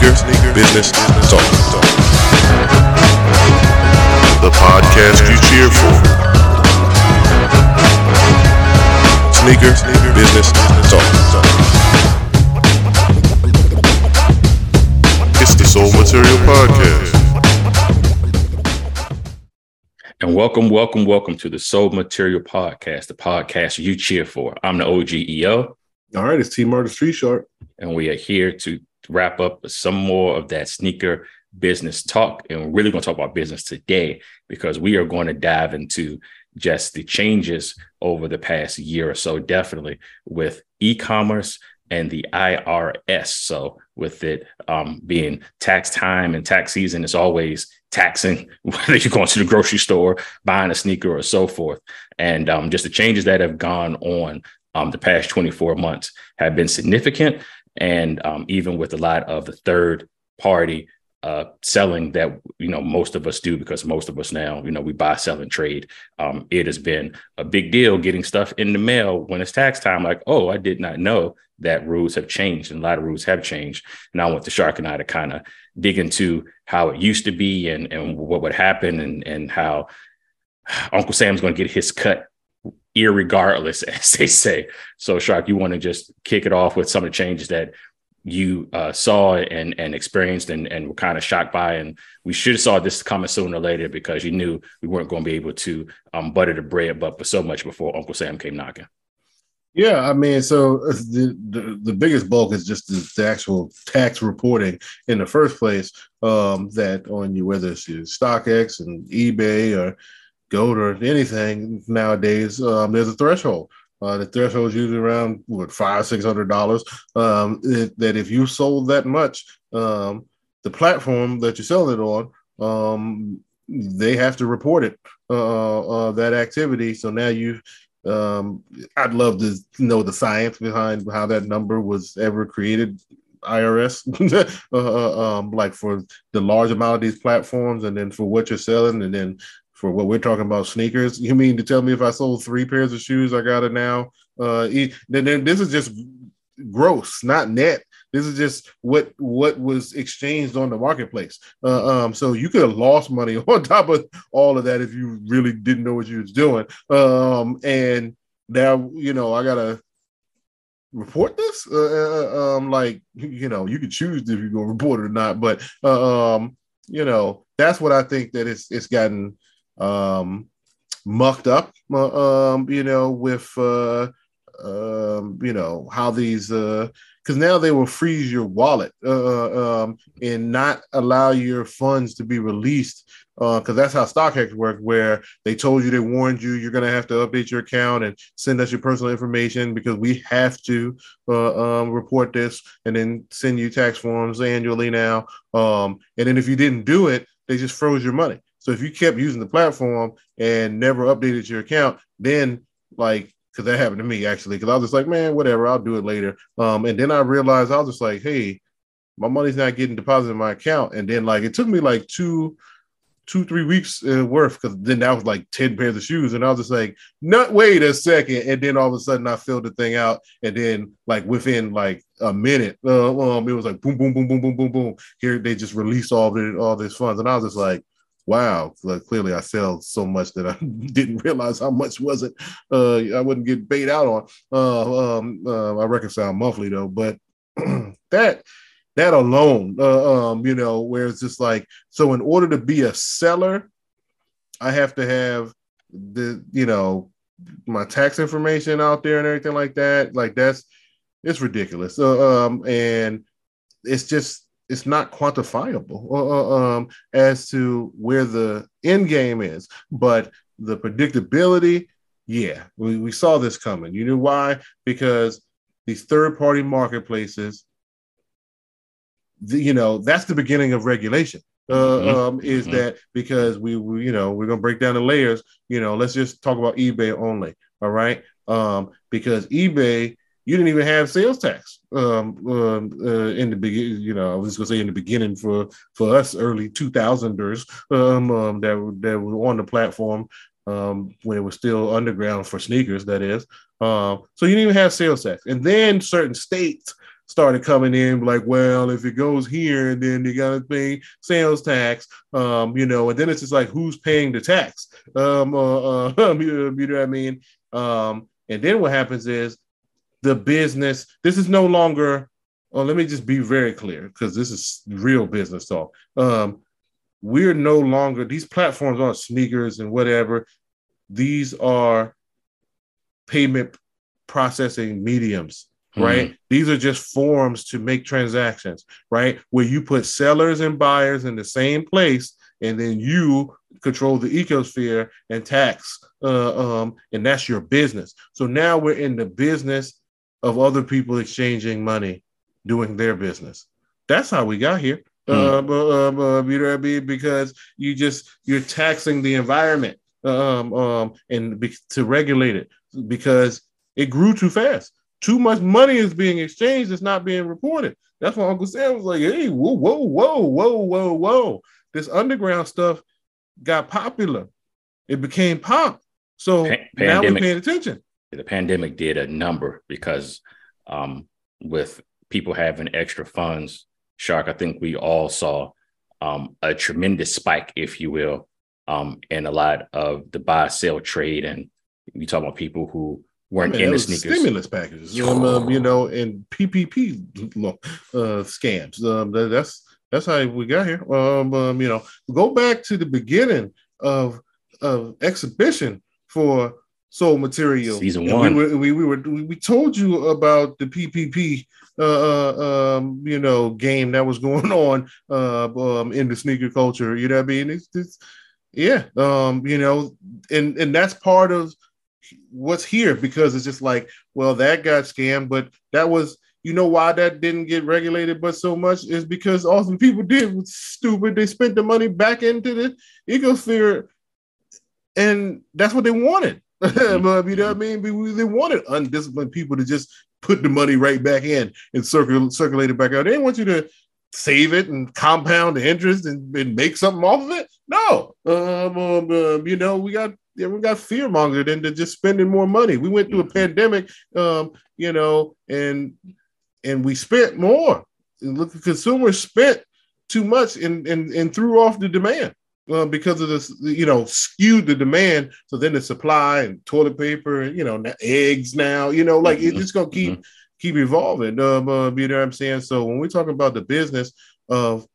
Sneaker, sneaker, business, talk, talk. The podcast you cheer for. Sneaker, sneaker, business, talk, talk. It's the Soul Material Podcast. And welcome, welcome, welcome to the Soul Material Podcast, the podcast you cheer for. I'm the OGEO. All right, it's T Martin Street Shark. And we are here to wrap up some more of that sneaker business talk. And we're really going to talk about business today because we are going to dive into just the changes over the past year or so, definitely with e commerce and the IRS. So, with it um, being tax time and tax season, it's always taxing whether you're going to the grocery store, buying a sneaker, or so forth. And um, just the changes that have gone on um, the past 24 months have been significant and um, even with a lot of the third party uh, selling that you know most of us do because most of us now you know we buy sell and trade um, it has been a big deal getting stuff in the mail when it's tax time. Like oh i did not know that rules have changed and a lot of rules have changed. And i want the shark and i to kind of dig into how it used to be and and what would happen and and how uncle sam's going to get his cut irregardless, as they say. So, Shark, you want to just kick it off with some of the changes that you uh, saw and and experienced and, and were kind of shocked by, and we should have saw this coming sooner or later because you knew we weren't going to be able to um, butter the bread, but for so much before Uncle Sam came knocking. Yeah, I mean, so uh, the, the, the biggest bulk is just the, the, actual tax reporting in the first place. Um, that on you, whether it's your StockX and eBay or goat or anything nowadays, um, there's a threshold. Uh, the threshold is usually around what five, six hundred dollars. Um, that if you sold that much, um, the platform that you're selling it on, um, they have to report it uh, uh, that activity. So now you, um, I'd love to know the science behind how that number was ever created. IRS, uh, uh, um, like for the large amount of these platforms, and then for what you're selling, and then for what we're talking about sneakers. You mean to tell me if I sold three pairs of shoes, I got it now? Uh, then, this is just gross, not net. This is just what what was exchanged on the marketplace. Uh, um, so you could have lost money on top of all of that if you really didn't know what you was doing. Um, and now you know I gotta report this. Uh, uh, uh um, like you know, you can choose if you go report it or not, but uh, um, you know, that's what I think that it's it's gotten um, mucked up, uh, um, you know, with uh, um, you know how these because uh, now they will freeze your wallet uh, uh, um, and not allow your funds to be released because uh, that's how StockX worked, where they told you they warned you you're going to have to update your account and send us your personal information because we have to uh, um, report this and then send you tax forms annually now. Um, and then if you didn't do it, they just froze your money. So if you kept using the platform and never updated your account, then like because that happened to me actually, because I was just like, man, whatever, I'll do it later. Um, and then I realized I was just like, hey, my money's not getting deposited in my account. And then like it took me like two, two, three weeks uh, worth because then that was like 10 pairs of shoes. And I was just like, not wait a second. And then all of a sudden I filled the thing out. And then like within like a minute, uh, um, it was like boom, boom, boom, boom, boom, boom, boom. Here they just released all the all this funds. And I was just like, wow, clearly I sell so much that I didn't realize how much was it. Uh, I wouldn't get paid out on. Uh, um, uh, I reconcile monthly though, but that that alone, uh, um, you know, where it's just like so. In order to be a seller, I have to have the you know my tax information out there and everything like that. Like that's it's ridiculous. Uh, um, and it's just it's not quantifiable uh, um, as to where the end game is, but the predictability, yeah, we, we saw this coming. You know why? Because these third party marketplaces, the, you know, that's the beginning of regulation. Uh, mm-hmm. um, is mm-hmm. that because we, we, you know, we're gonna break down the layers. You know, let's just talk about eBay only. All right, um, because eBay you didn't even have sales tax um, um, uh, in the beginning. You know, I was gonna say in the beginning for for us early two thousanders um, um, that that were on the platform um, when it was still underground for sneakers. That is, so you didn't even have sales tax, and then certain states started coming in like, well, if it goes here, then you got to pay sales tax, you know, and then it's just like, who's paying the tax? Uh, uh, you know what I mean? And then what happens is the business. This is no longer. Well, let me just be very clear because this is real business talk. Um, we're no longer these platforms aren't sneakers and whatever. These are payment processing mediums right? Mm-hmm. These are just forms to make transactions, right? Where you put sellers and buyers in the same place, and then you control the ecosphere and tax, uh, um, and that's your business. So now we're in the business of other people exchanging money, doing their business. That's how we got here. Mm. You know what I mean? Because you just you're taxing the environment um, um, and be, to regulate it because it grew too fast too much money is being exchanged, it's not being reported. That's why Uncle Sam was like, hey, whoa, whoa, whoa, whoa, whoa, whoa. This underground stuff got popular. It became pop. So now we're paying attention. The pandemic did a number because um, with people having extra funds, Shark, I think we all saw um, a tremendous spike, if you will, um, in a lot of the buy sell trade. And you talk about people who weren't I mean, in the sneakers. Stimulus packages, um, you know, and PPP uh, scams. Um, that, that's that's how we got here. Um, um, you know, go back to the beginning of of exhibition for Soul Material. Season one. We were, we, we were we told you about the PPP uh, uh, um, you know, game that was going on uh, um, in the sneaker culture. You know what I mean? It's, it's yeah, um, you know, and and that's part of what's here because it's just like, well, that got scammed, but that was, you know, why that didn't get regulated, but so much is because all the people did was stupid. They spent the money back into the ecosphere, and that's what they wanted. Mm-hmm. you know what I mean? We, They wanted undisciplined people to just put the money right back in and circulate it back out. They didn't want you to save it and compound the interest and, and make something off of it. No, um, um, um, you know, we got yeah, we got fear mongered into just spending more money. We went through a mm-hmm. pandemic, um, you know, and and we spent more. And look, the consumers spent too much and and, and threw off the demand. Uh, because of this, you know, skewed the demand. So then the supply and toilet paper and you know eggs now, you know, like mm-hmm. it's just gonna keep mm-hmm. keep evolving. Um, uh, you know what I'm saying? So when we're talking about the business of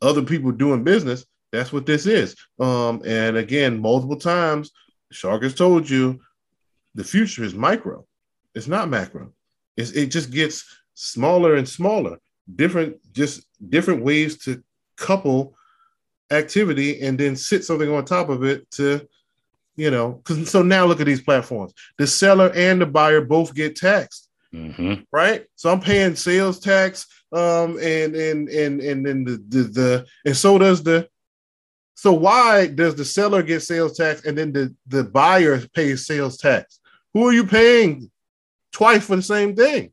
other people doing business, that's what this is. Um, and again, multiple times Shark has told you the future is micro. It's not macro. It's, it just gets smaller and smaller. Different, just different ways to couple activity and then sit something on top of it to, you know, because so now look at these platforms. The seller and the buyer both get taxed. Mm-hmm. Right. So I'm paying sales tax. Um, and and and and then the, the the and so does the so why does the seller get sales tax and then the, the buyer pays sales tax? Who are you paying twice for the same thing?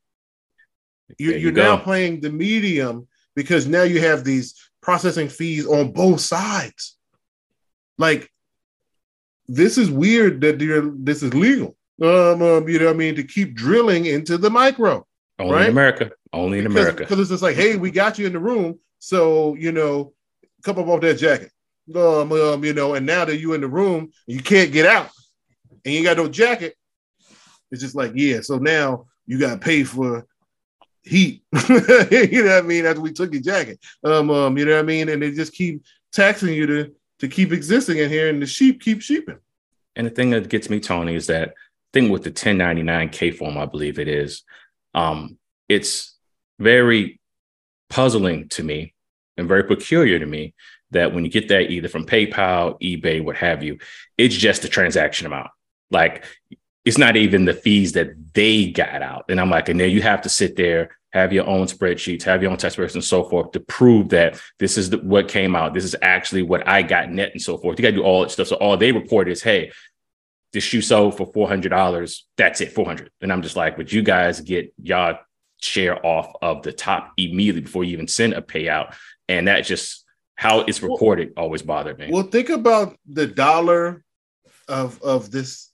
You, you are now paying the medium because now you have these processing fees on both sides. Like this is weird that you're, this is legal. Um, um, you know what I mean? To keep drilling into the micro. Only right? in America. Only in because, America. Because it's just like, hey, we got you in the room. So, you know, come up off that jacket um, um, you know, and now that you're in the room, you can't get out, and you got no jacket. It's just like, yeah. So now you got to pay for heat. you know what I mean? After we took your jacket, um, um, you know what I mean? And they just keep taxing you to to keep existing in here, and the sheep keep sheeping. And the thing that gets me, Tony, is that thing with the 1099K form, I believe it is. Um, it's very puzzling to me and very peculiar to me that when you get that either from PayPal, eBay, what have you, it's just the transaction amount. Like it's not even the fees that they got out. And I'm like, and then you have to sit there, have your own spreadsheets, have your own test spreadsheets and so forth to prove that this is the, what came out. This is actually what I got net and so forth. You got to do all that stuff. So all they report is, hey, this shoe sold for $400. That's it, 400. And I'm just like, but you guys get y'all share off of the top immediately before you even send a payout. And that just how it's reported well, always bothered me. Well, think about the dollar of of this.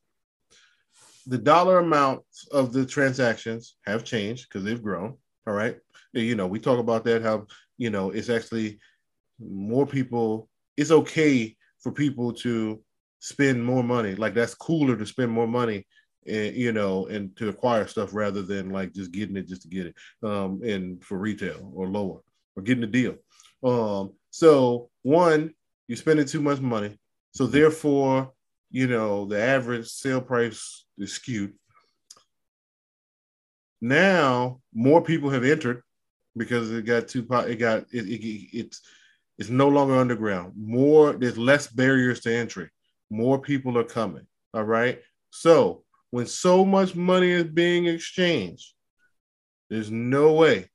The dollar amount of the transactions have changed because they've grown. All right. You know, we talk about that how you know it's actually more people. It's okay for people to spend more money. Like that's cooler to spend more money and you know, and to acquire stuff rather than like just getting it just to get it. Um, and for retail or lower or getting a deal. Um, so one, you're spending too much money. So therefore, you know, the average sale price is skewed. Now more people have entered because it got too it got it, it, it's it's no longer underground. More there's less barriers to entry. More people are coming. All right. So when so much money is being exchanged, there's no way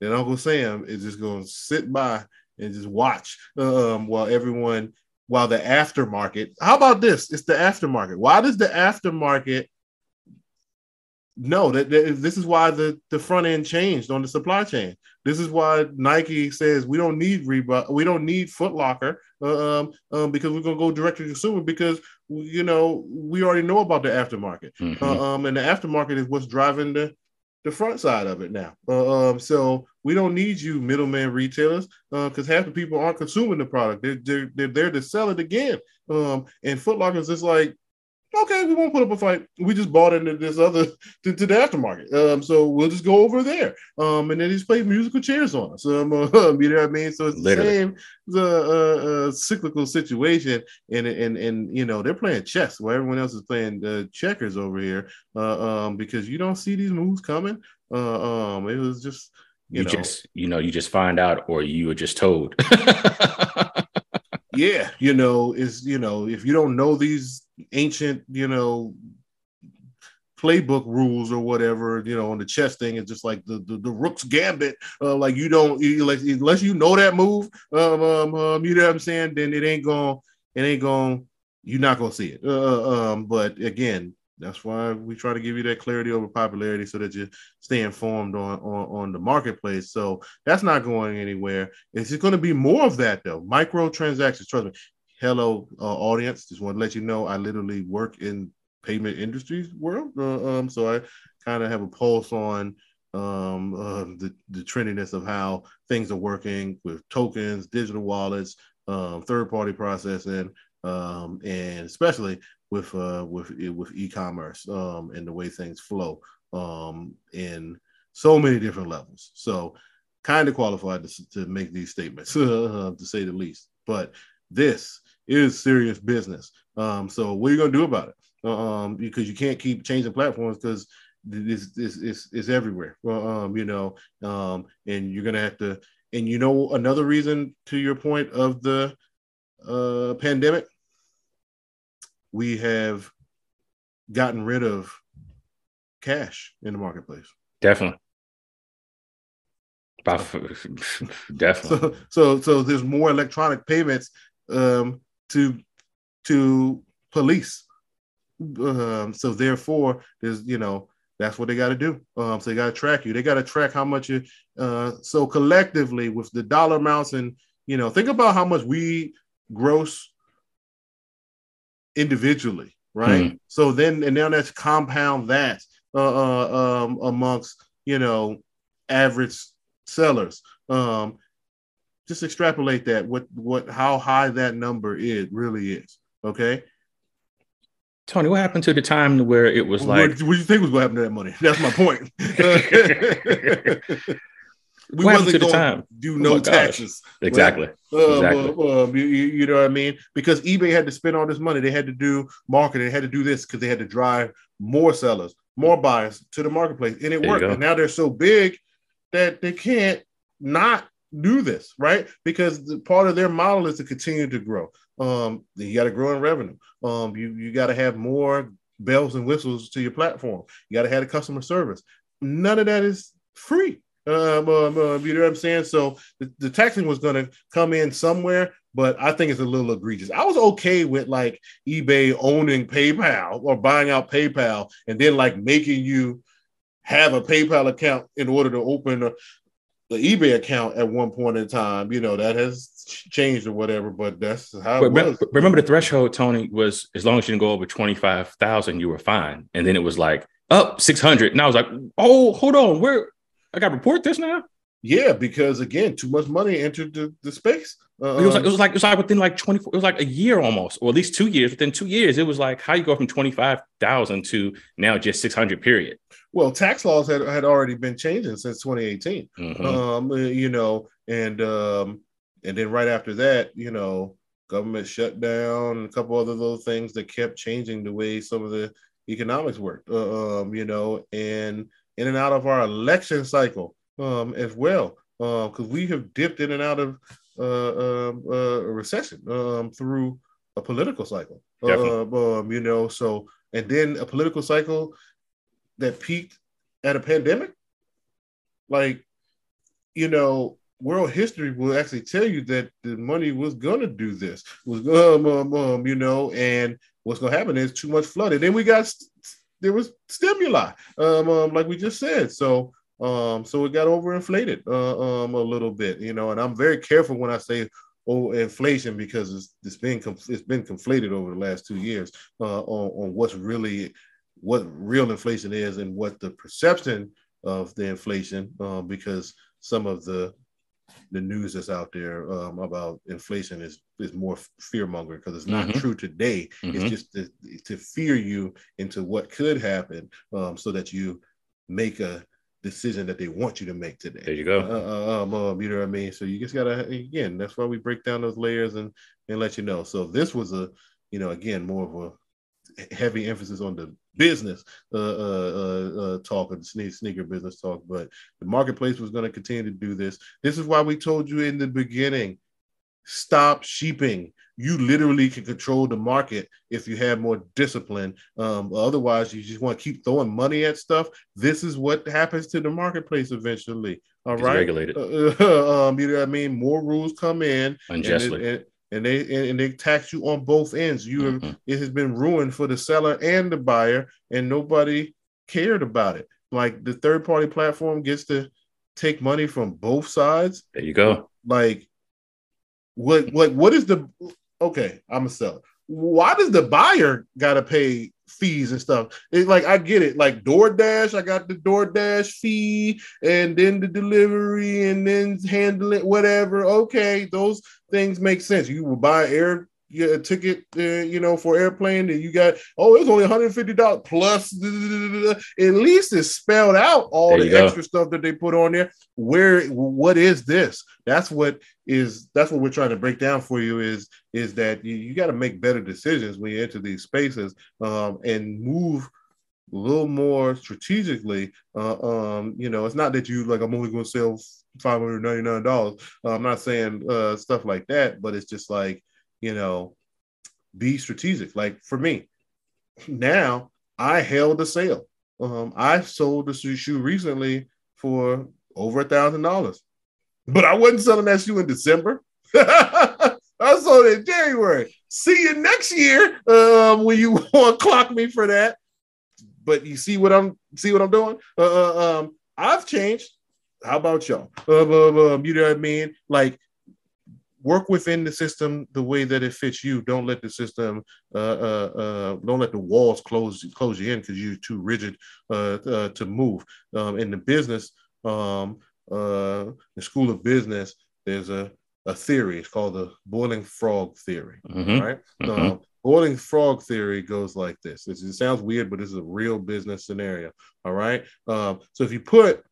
that Uncle Sam is just going to sit by and just watch um, while everyone, while the aftermarket. How about this? It's the aftermarket. Why does the aftermarket? No, that, that this is why the the front end changed on the supply chain. This is why Nike says we don't need Reebok, we don't need Foot Locker, uh, um, um, because we're gonna go direct to consumer because you know we already know about the aftermarket, mm-hmm. uh, um, and the aftermarket is what's driving the the front side of it now. Uh, um, so we don't need you middleman retailers because uh, half the people aren't consuming the product. They're, they're, they're there to sell it again. Um, and Foot Locker is just like, okay, we won't put up a fight. We just bought into this other to, to the aftermarket. Um, so we'll just go over there. Um, and then he's played musical chairs on us. Um, uh, you know what I mean? So it's Literally. the same the uh, uh, cyclical situation, and and and you know they're playing chess while everyone else is playing uh, checkers over here. Uh, um, because you don't see these moves coming. Uh, um, it was just you, you know, just you know you just find out, or you were just told. yeah, you know, is you know, if you don't know these ancient, you know, playbook rules or whatever, you know, on the chess thing, it's just like the the, the rook's gambit. Uh, like you don't like unless you know that move, um, um, um, you know what I'm saying, then it ain't gonna, it ain't gonna, you're not gonna see it. Uh, uh, um, but again, that's why we try to give you that clarity over popularity so that you stay informed on, on, on the marketplace. So that's not going anywhere. It's just going to be more of that though. Micro transactions. Trust me. Hello, uh, audience. Just want to let you know I literally work in payment industries world. Uh, um, so I kind of have a pulse on um, uh, the, the trendiness of how things are working with tokens, digital wallets, um, third party processing, um, and especially with uh, with with e-commerce um, and the way things flow um, in so many different levels. So, kind of qualified to, to make these statements, to say the least. But this is serious business. Um, so, what are you going to do about it? Um, because you can't keep changing platforms because this this is is everywhere. Um, you know, um, and you're gonna have to. And you know, another reason to your point of the uh, pandemic we have gotten rid of cash in the marketplace. Definitely. Definitely. So, so, so there's more electronic payments um, to to police. Um, so therefore, there's you know that's what they got to do. Um, so they got to track you. They got to track how much you. Uh, so collectively, with the dollar amounts and you know, think about how much we gross individually, right? Mm. So then, and now let's compound that uh, uh, um, amongst you know average sellers. Um, just extrapolate that what what how high that number is really is. Okay. Tony, what happened to the time where it was like? What, what do you think was going to happen to that money? That's my point. we what wasn't going to do oh no oh taxes. Exactly. Right? Um, exactly. Uh, you, you, know what I mean? Because eBay had to spend all this money. They had to do marketing. They had to do this because they had to drive more sellers, more buyers to the marketplace, and it there worked. And now they're so big that they can't not do this, right? Because the, part of their model is to continue to grow. Um, you got to grow in revenue. Um, you you got to have more bells and whistles to your platform. You got to have a customer service. None of that is free. Um, um, um, you know what I'm saying? So the, the taxing was going to come in somewhere, but I think it's a little egregious. I was okay with like eBay owning PayPal or buying out PayPal and then like making you have a PayPal account in order to open a, the eBay account at one point in time. You know, that has changed or whatever, but that's how but remember, remember, the threshold, Tony, was as long as you didn't go over 25,000, you were fine. And then it was like, up 600. And I was like, oh, hold on, where I got to report this now. Yeah, because again, too much money entered the, the space. Uh, it was like it was like it was like within like twenty four. It was like a year almost, or at least two years. Within two years, it was like how you go from twenty five thousand to now just six hundred. Period. Well, tax laws had, had already been changing since 2018. Mm-hmm. Um, uh, you know, and um, and then right after that, you know, government shutdown and a couple other little things that kept changing the way some of the economics worked. Uh, um, you know, and in and out of our election cycle um, as well, because uh, we have dipped in and out of uh, um, uh, a recession um, through a political cycle. Uh, um, you know, so and then a political cycle that peaked at a pandemic. Like, you know, world history will actually tell you that the money was gonna do this, was um, um, um you know, and what's gonna happen is too much flooded. Then we got there was stimuli, um, um like we just said. So um, so it got overinflated uh, um, a little bit, you know. And I'm very careful when I say oh inflation because it's, it's been it's been conflated over the last two years uh, on, on what's really what real inflation is and what the perception of the inflation uh, because some of the the news that's out there um, about inflation is is more fear mongering because it's not mm-hmm. true today. Mm-hmm. It's just to, to, fear you into what could happen um, so that you make a decision that they want you to make today. There you go. Uh, uh, um, um, you know what I mean? So you just gotta again. That's why we break down those layers and and let you know. So this was a you know again more of a heavy emphasis on the business uh, uh, uh, uh talk of sneaker business talk, but the marketplace was going to continue to do this. This is why we told you in the beginning stop sheeping. You literally can control the market if you have more discipline. Um, otherwise, you just want to keep throwing money at stuff. This is what happens to the marketplace eventually. All it's right, regulated. Um, you know what I mean? More rules come in unjustly. And, and they and they tax you on both ends. You mm-hmm. have, it has been ruined for the seller and the buyer, and nobody cared about it. Like the third party platform gets to take money from both sides. There you go. Like what what what is the okay? I'm a seller. Why does the buyer gotta pay fees and stuff? Like I get it. Like DoorDash, I got the DoorDash fee and then the delivery and then handling whatever. Okay, those things make sense. You will buy air a ticket, uh, you know, for airplane, and you got oh, it's only one hundred fifty dollars plus. At least it's spelled out all the extra stuff that they put on there. Where what is this? That's what is that's what we're trying to break down for you. Is is that you, you got to make better decisions when you enter these spaces um, and move a little more strategically. Uh, um, you know, it's not that you like I'm only going to sell five hundred ninety nine dollars. Uh, I'm not saying uh, stuff like that, but it's just like you know, be strategic. Like for me, now I held a sale. Um, I sold the shoe recently for over a thousand dollars, but I wasn't selling that shoe in December. I sold it in January. See you next year um, when you want to clock me for that. But you see what I'm see what I'm doing. Uh, uh um, I've changed. How about y'all? Uh, um, you know what I mean? Like work within the system the way that it fits you. Don't let the system, uh, uh, uh, don't let the walls close close you in because you're too rigid uh, uh, to move. Um, in the business, um, uh, the school of business, there's a, a theory. It's called the boiling frog theory. Mm-hmm. Right. Mm-hmm. Um, boiling frog theory goes like this. It, it sounds weird, but this is a real business scenario. All right. Um, so if you put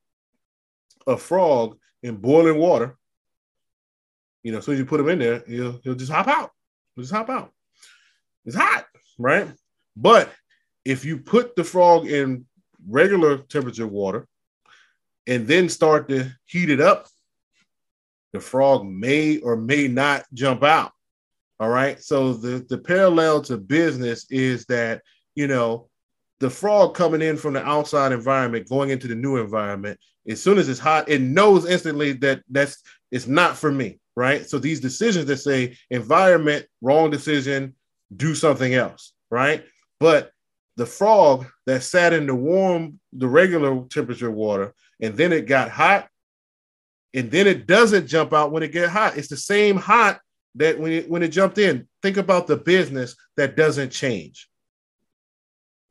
a frog in boiling water you know, as you put him in there, he'll he'll just hop out. He'll just hop out. It's hot, right? But if you put the frog in regular temperature water and then start to heat it up, the frog may or may not jump out. All right. So the, the parallel to business is that, you know, the frog coming in from the outside environment, going into the new environment, as soon as it's hot, it knows instantly that that's it's not for me right? So these decisions that say environment, wrong decision, do something else, right? But the frog that sat in the warm, the regular temperature water, and then it got hot, and then it doesn't jump out when it get hot. It's the same hot that when it when it jumped in. Think about the business that doesn't change.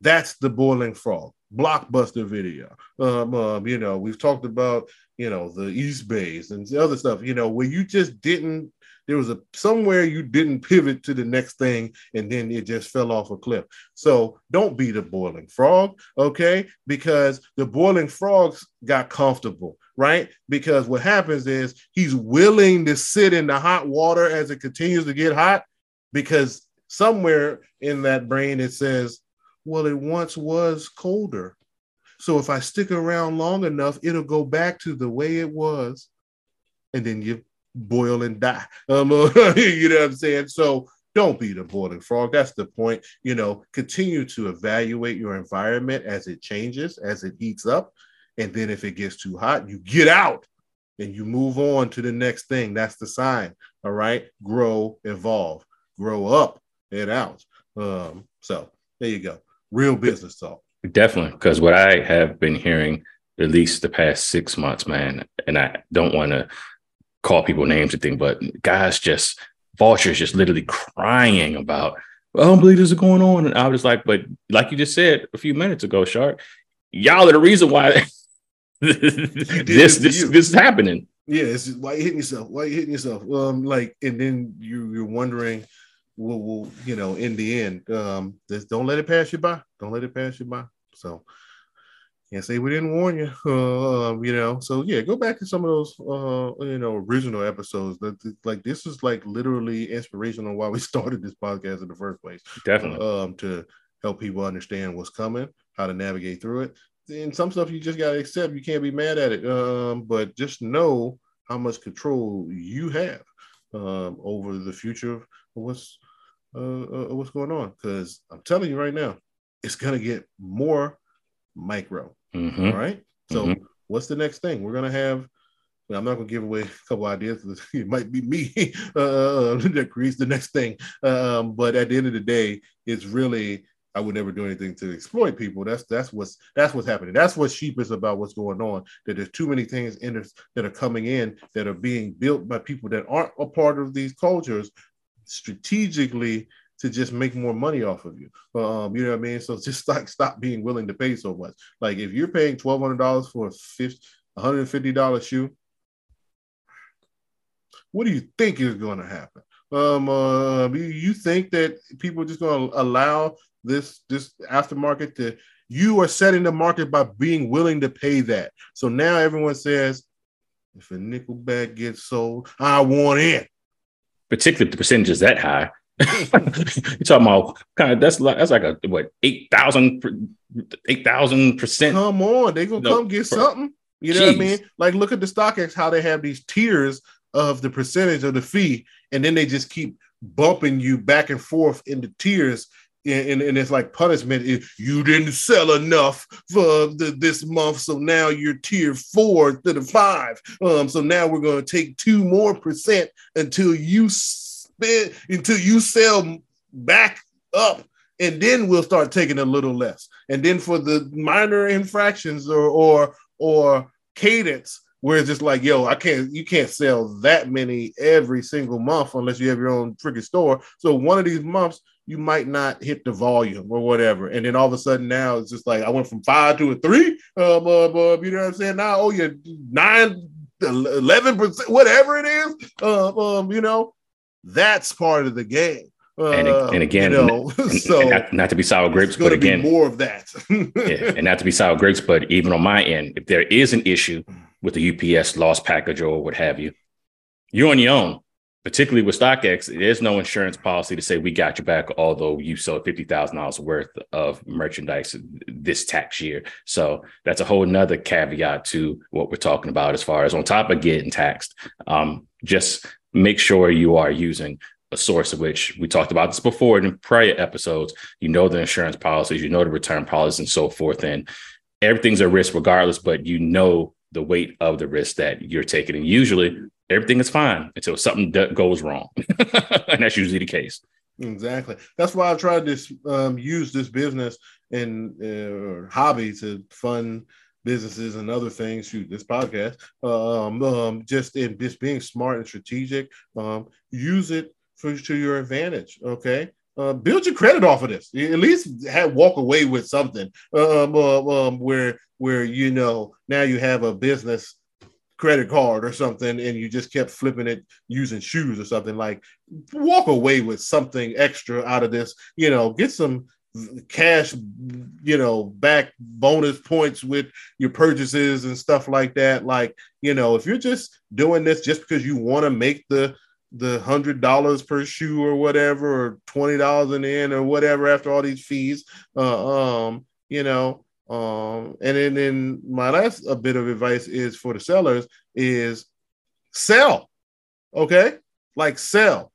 That's the boiling frog. Blockbuster video. Um, um, you know, we've talked about you know the Eastbays and the other stuff. You know, where you just didn't. There was a somewhere you didn't pivot to the next thing, and then it just fell off a cliff. So don't be the boiling frog, okay? Because the boiling frogs got comfortable, right? Because what happens is he's willing to sit in the hot water as it continues to get hot, because somewhere in that brain it says, well, it once was colder. So if I stick around long enough, it'll go back to the way it was. And then you boil and die. Um, you know what I'm saying? So don't be the boiling frog. That's the point. You know, continue to evaluate your environment as it changes, as it heats up. And then if it gets too hot, you get out and you move on to the next thing. That's the sign. All right. Grow, evolve, grow up and out. Um, so there you go real business talk. Definitely, because what I have been hearing at least the past six months, man, and I don't want to call people names and things, but guys just vultures just literally crying about, I don't believe this is going on. And I was like, but like you just said a few minutes ago, Shark, y'all are the reason why this this this is happening. Yeah, it's just, why you hitting yourself? Why you hitting yourself? Um, like, and then you you're wondering will, will you know in the end um just don't let it pass you by. Don't let it pass you by. So can't say we didn't warn you uh, you know. So yeah go back to some of those uh you know original episodes. That like this is like literally inspirational why we started this podcast in the first place. Definitely. Um to help people understand what's coming how to navigate through it. And some stuff you just got to accept. You can't be mad at it. Um but just know how much control you have um, over the future of what's uh, uh, what's going on because I'm telling you right now, it's gonna get more micro. Mm-hmm. All right. So mm-hmm. what's the next thing? We're gonna have. I'm not gonna give away a couple ideas. It might be me uh, that creates the next thing. Um, but at the end of the day, it's really I would never do anything to exploit people. That's that's what's that's what's happening. That's what sheep is about. What's going on? That there's too many things in this, that are coming in that are being built by people that aren't a part of these cultures strategically to just make more money off of you. Um, you know what I mean? So just like stop being willing to pay so much. Like if you're paying twelve hundred dollars for a hundred fifty dollar shoe, what do you think is going to happen? Um, uh, you think that people are just going to allow this this aftermarket to? You are setting the market by being willing to pay that. So now everyone says, if a nickelback gets sold, I want it particularly if the percentage is that high. You're talking about kind of that's like that's like a what eight thousand eight thousand percent. Come on, they gonna no, come get something. You know geez. what I mean? Like look at the StockX, how they have these tiers of the percentage of the fee, and then they just keep bumping you back and forth in the tiers and, and, it's like punishment if you didn't sell enough for the, this month. So now you're tier four instead of five. Um so now we're going to take two more percent until you spend until you sell back up. And then we'll start taking a little less. And then for the minor infractions or or or cadence where it's just like, yo, I can't, you can't sell that many every single month unless you have your own freaking store. So one of these months, you might not hit the volume or whatever. And then all of a sudden now it's just like I went from five to a three. Um, uh, uh, you know what I'm saying? Now, oh, you nine, 11%, whatever it is. Uh, um, you know, that's part of the game. Uh, and, and, again, you know, and, so and not, not, to be sour grapes, but again, more of that. yeah, and not to be sour grapes, but even on my end, if there is an issue with the UPS lost package or what have you, you're on your own particularly with StockX, there's no insurance policy to say we got your back, although you sold fifty thousand dollars worth of merchandise this tax year. So that's a whole nother caveat to what we're talking about as far as on top of getting taxed. Um, just make sure you are using a source of which we talked about this before in prior episodes. You know the insurance policies, you know the return policies, and so forth, and everything's a risk regardless. But you know the weight of the risk that you're taking, and usually everything is fine until something goes wrong, and that's usually the case. Exactly. That's why I tried to um, use this business and uh, hobby to fund businesses and other things. Shoot, this podcast, um, um, just in just being smart and strategic. Um, use it for to your advantage. Okay. uh, build your credit off of this. At least have walk away with something um, uh, um, where where you know now you have a business credit card or something and you just kept flipping it using shoes or something like walk away with something extra out of this you know get some cash you know back bonus points with your purchases and stuff like that like you know if you're just doing this just because you want to make the the hundred dollars per shoe or whatever, or twenty dollars in the end or whatever after all these fees. Uh, um, you know, um, and then, then my last a bit of advice is for the sellers is sell. Okay, like sell.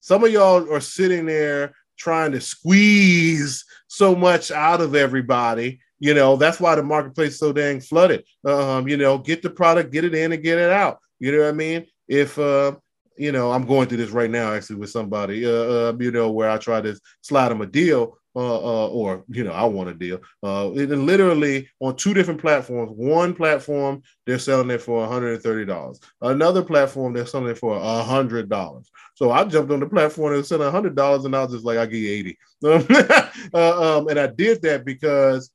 Some of y'all are sitting there trying to squeeze so much out of everybody. You know, that's why the marketplace so dang flooded. Um, you know, get the product, get it in and get it out. You know what I mean? If uh you know, I'm going through this right now actually with somebody, uh, uh you know, where I try to slide them a deal, uh, uh, or you know, I want a deal. Uh, and literally on two different platforms. One platform they're selling it for 130 dollars. Another platform they're selling it for a hundred dollars. So I jumped on the platform and selling a hundred dollars, and I was just like, I give you 80. uh, um, and I did that because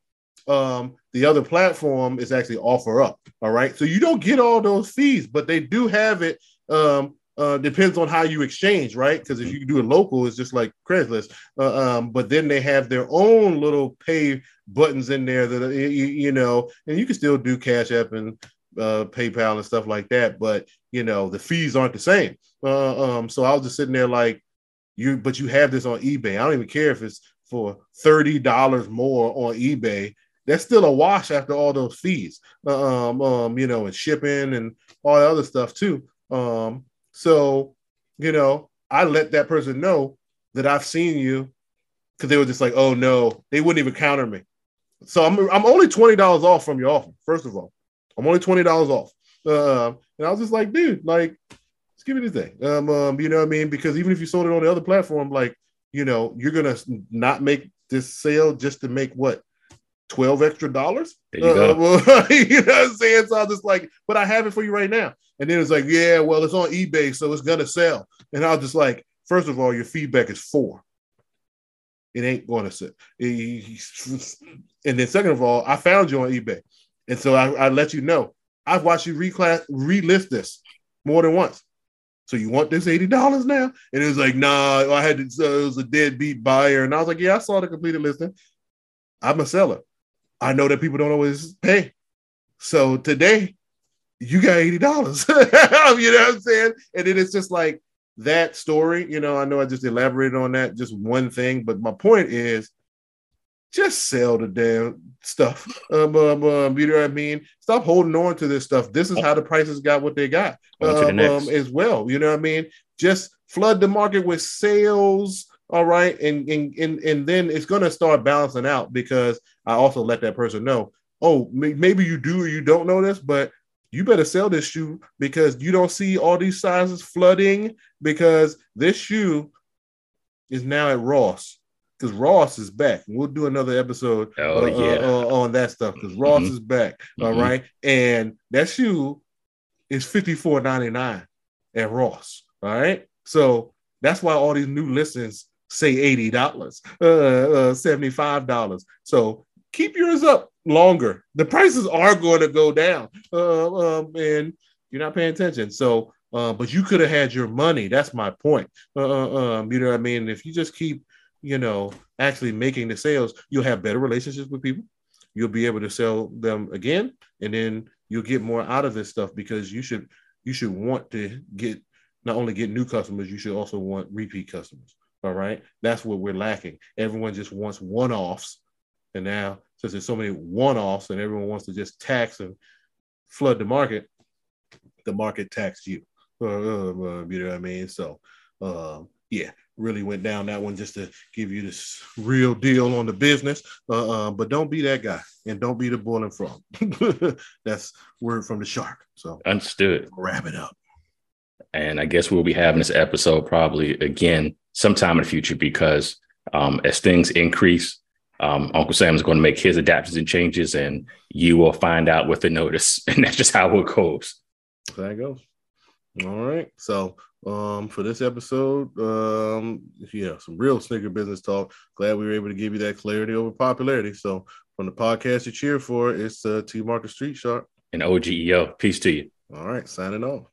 um, the other platform is actually OfferUp. All right, so you don't get all those fees, but they do have it um, uh, depends on how you exchange, right? Because if you do it local, it's just like Craigslist. Uh, um, but then they have their own little pay buttons in there that you, you know, and you can still do Cash App and uh, PayPal and stuff like that. But you know, the fees aren't the same. Uh, um, so I was just sitting there like, you, but you have this on eBay. I don't even care if it's for thirty dollars more on eBay. That's still a wash after all those fees, uh, um, um, you know, and shipping and all the other stuff too. Um, so, you know, I let that person know that I've seen you because they were just like, oh no, they wouldn't even counter me. So I'm I'm only twenty dollars off from your offer. First of all, I'm only twenty dollars off. Uh, and I was just like, dude, like, let's give me the thing. Um, um, you know what I mean? Because even if you sold it on the other platform, like, you know, you're gonna not make this sale just to make what 12 extra dollars. There you go. Uh, well, you know what I'm saying? So I was just like, but I have it for you right now. And then it's like, yeah, well, it's on eBay, so it's gonna sell. And I was just like, first of all, your feedback is four. It ain't gonna sell. And then second of all, I found you on eBay. And so I, I let you know. I've watched you reclass relist this more than once. So you want this eighty dollars now? And it was like, nah. I had to, so it was a deadbeat buyer, and I was like, yeah, I saw the completed listing. I'm a seller. I know that people don't always pay. So today, you got eighty dollars. you know what I'm saying? And then it's just like that story. You know, I know I just elaborated on that, just one thing, but my point is, just sell the damn stuff. Um, um, um, you know what I mean? Stop holding on to this stuff. This is how the prices got what they got um, um, as well. You know what I mean? Just flood the market with sales all right and and and, and then it's going to start balancing out because i also let that person know oh maybe you do or you don't know this but you better sell this shoe because you don't see all these sizes flooding because this shoe is now at ross because ross is back we'll do another episode oh, uh, yeah. uh, on that stuff because ross mm-hmm. is back all mm-hmm. right and that shoe is 54.99 at ross all right so that's why all these new listings say $80, uh, uh, $75. So keep yours up longer. The prices are going to go down uh, um, and you're not paying attention. So, uh, but you could have had your money. That's my point. Uh, uh, um, you know what I mean? If you just keep, you know, actually making the sales, you'll have better relationships with people. You'll be able to sell them again, and then you'll get more out of this stuff because you should you should want to get not only get new customers, you should also want repeat customers. All right. That's what we're lacking. Everyone just wants one offs. And now, since there's so many one offs and everyone wants to just tax and flood the market, the market taxed you. Uh, uh, you know what I mean? So, uh, yeah, really went down that one just to give you this real deal on the business. Uh, uh, but don't be that guy and don't be the boiling frog. That's word from the shark. So, understood. Wrap it up. And I guess we'll be having this episode probably again sometime in the future because um, as things increase, um, Uncle Sam is going to make his adaptations and changes, and you will find out with the notice. And that's just how it goes. There it goes. All right. So um for this episode, um yeah, some real sneaker business talk. Glad we were able to give you that clarity over popularity. So from the podcast you cheer for, it's uh T Market Street Sharp. And OGEO. Peace to you. All right, signing off.